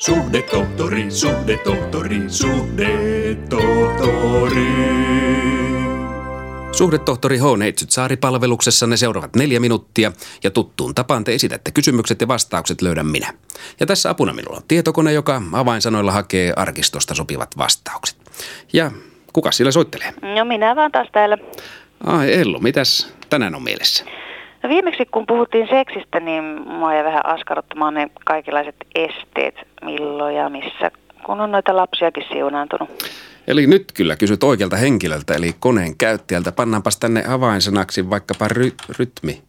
Suhdetohtori, suhdetohtori, suhdetohtori. Suhdetohtori H. Neitsyt-Saari ne seuraavat neljä minuuttia ja tuttuun tapaan te esitätte kysymykset ja vastaukset löydän minä. Ja tässä apuna minulla on tietokone, joka avainsanoilla hakee arkistosta sopivat vastaukset. Ja kuka sillä soittelee? No minä vaan taas täällä. Ai Ellu, mitäs tänään on mielessä? No viimeksi kun puhuttiin seksistä, niin mua jäi vähän askarruttamaan ne kaikenlaiset esteet, milloin ja missä, kun on noita lapsiakin siunaantunut. Eli nyt kyllä kysyt oikealta henkilöltä, eli koneen käyttäjältä. Pannaanpas tänne avainsanaksi vaikkapa ry- rytmi.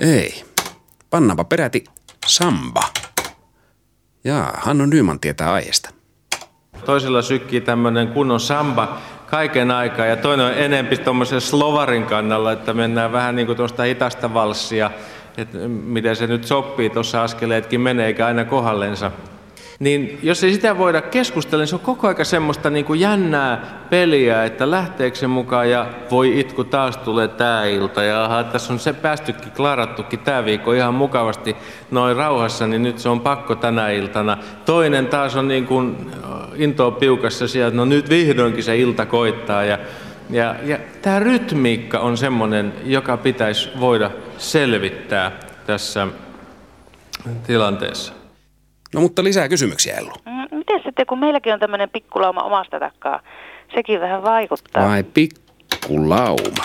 Ei. Pannaanpa peräti samba. Jaa, Hanno Nyman tietää aiheesta. Toisella sykkii tämmöinen kunnon samba kaiken aikaa ja toinen on enempi tuommoisen slovarin kannalla, että mennään vähän niin kuin tuosta hitasta valssia, että miten se nyt sopii, tuossa askeleetkin menee eikä aina kohdallensa. Niin jos ei sitä voida keskustella, niin se on koko aika semmoista niin kuin jännää peliä, että lähteekö se mukaan ja voi itku taas tulee tää ilta ja aha, tässä on se päästykin, klarattukin tää viikko ihan mukavasti noin rauhassa, niin nyt se on pakko tänä iltana. Toinen taas on niin kuin intoa piukassa sieltä, no nyt vihdoinkin se ilta koittaa ja ja, ja tämä rytmiikka on semmoinen, joka pitäisi voida selvittää tässä tilanteessa. No mutta lisää kysymyksiä, Ellu. Mm, miten sitten, kun meilläkin on tämmöinen pikkulauma omasta takaa, sekin vähän vaikuttaa. Vai pikkulauma?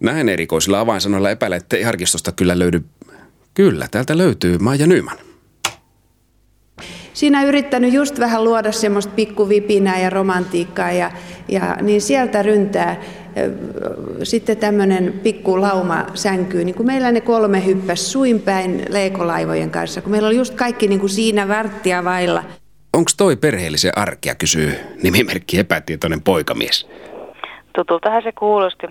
Näin erikoisilla avainsanoilla epäilen, että arkistosta kyllä löydy. Kyllä, täältä löytyy Maija Nyman. Siinä yrittänyt just vähän luoda semmoista pikkuvipinää ja romantiikkaa ja, ja niin sieltä ryntää sitten tämmöinen pikku lauma sänkyy, niin kuin meillä ne kolme hyppäs suinpäin leikolaivojen kanssa, kun meillä oli just kaikki niin kuin siinä varttia vailla. Onko toi perheellisen arkia, kysyy nimimerkki epätietoinen poikamies. Tutultahan se kuulosti.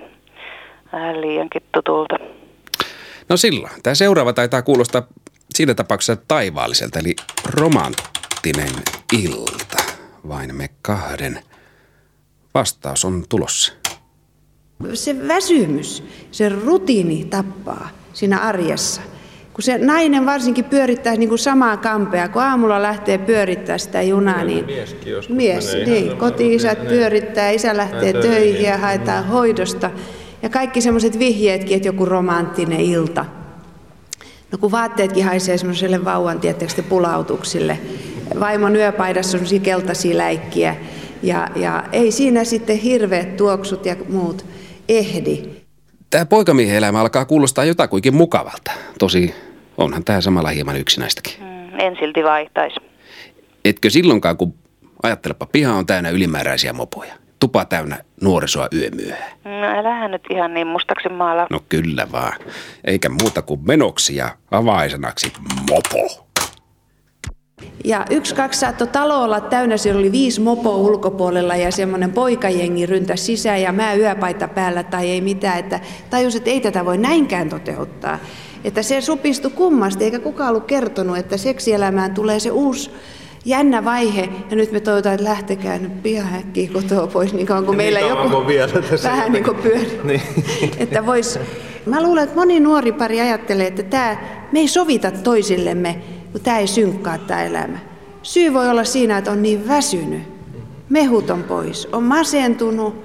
Vähän liiankin tutulta. No silloin. Tämä seuraava taitaa kuulostaa siinä tapauksessa taivaalliselta, eli romanttinen ilta. Vain me kahden. Vastaus on tulossa se väsymys, se rutiini tappaa siinä arjessa. Kun se nainen varsinkin pyörittää niin kuin samaa kampea, kun aamulla lähtee pyörittää sitä junaa, niin mies, niin, koti-isät pyörittää, isä lähtee töihin ja haetaan hoidosta. Ja kaikki semmoiset vihjeetkin, että joku romanttinen ilta. No kun vaatteetkin haisee semmoiselle vauvan, tietysti pulautuksille. Vaimon yöpaidassa on keltaisia läikkiä. Ja, ja ei siinä sitten hirveät tuoksut ja muut ehdi. Tämä poikamiehen elämä alkaa kuulostaa jotakuinkin mukavalta. Tosi onhan tämä samalla hieman yksinäistäkin. Mm, en silti vaihtaisi. Etkö silloinkaan, kun ajattelepa, piha on täynnä ylimääräisiä mopoja. Tupa täynnä nuorisoa yömyöhä. No älähän nyt ihan niin mustaksi maala. No kyllä vaan. Eikä muuta kuin menoksi ja avaisanaksi mopo. Ja yksi, kaksi saattoi talo olla täynnä, siellä oli viisi mopo ulkopuolella ja semmoinen poikajengi ryntä sisään ja mä yöpaita päällä tai ei mitään. Että tajus, että ei tätä voi näinkään toteuttaa. Että se supistui kummasti, eikä kukaan ollut kertonut, että seksielämään tulee se uusi jännä vaihe, ja nyt me toivotaan, että lähtekää nyt pian äkkiä kotoa pois, niin kauan kuin meillä niin joku vielä tässä vähän niin kuin pyöri. niin. että vois, mä luulen, että moni nuori pari ajattelee, että tämä, me ei sovita toisillemme, kun tämä ei synkkaa tämä elämä. Syy voi olla siinä, että on niin väsynyt. Mehut on pois, on masentunut,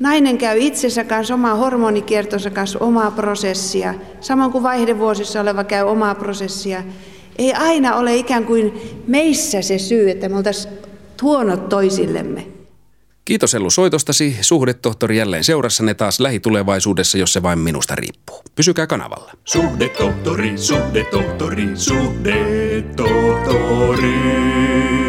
nainen käy itsensä kanssa omaa hormonikiertonsa kanssa omaa prosessia, samoin kuin vaihdevuosissa oleva käy omaa prosessia. Ei aina ole ikään kuin meissä se syy, että me oltaisiin tuonut toisillemme. Kiitos Ellu soitostasi. Suhdetohtori jälleen seurassanne taas lähitulevaisuudessa, jos se vain minusta riippuu. Pysykää kanavalla. Suhdetohtori, suhdetohtori, suhdetohtori.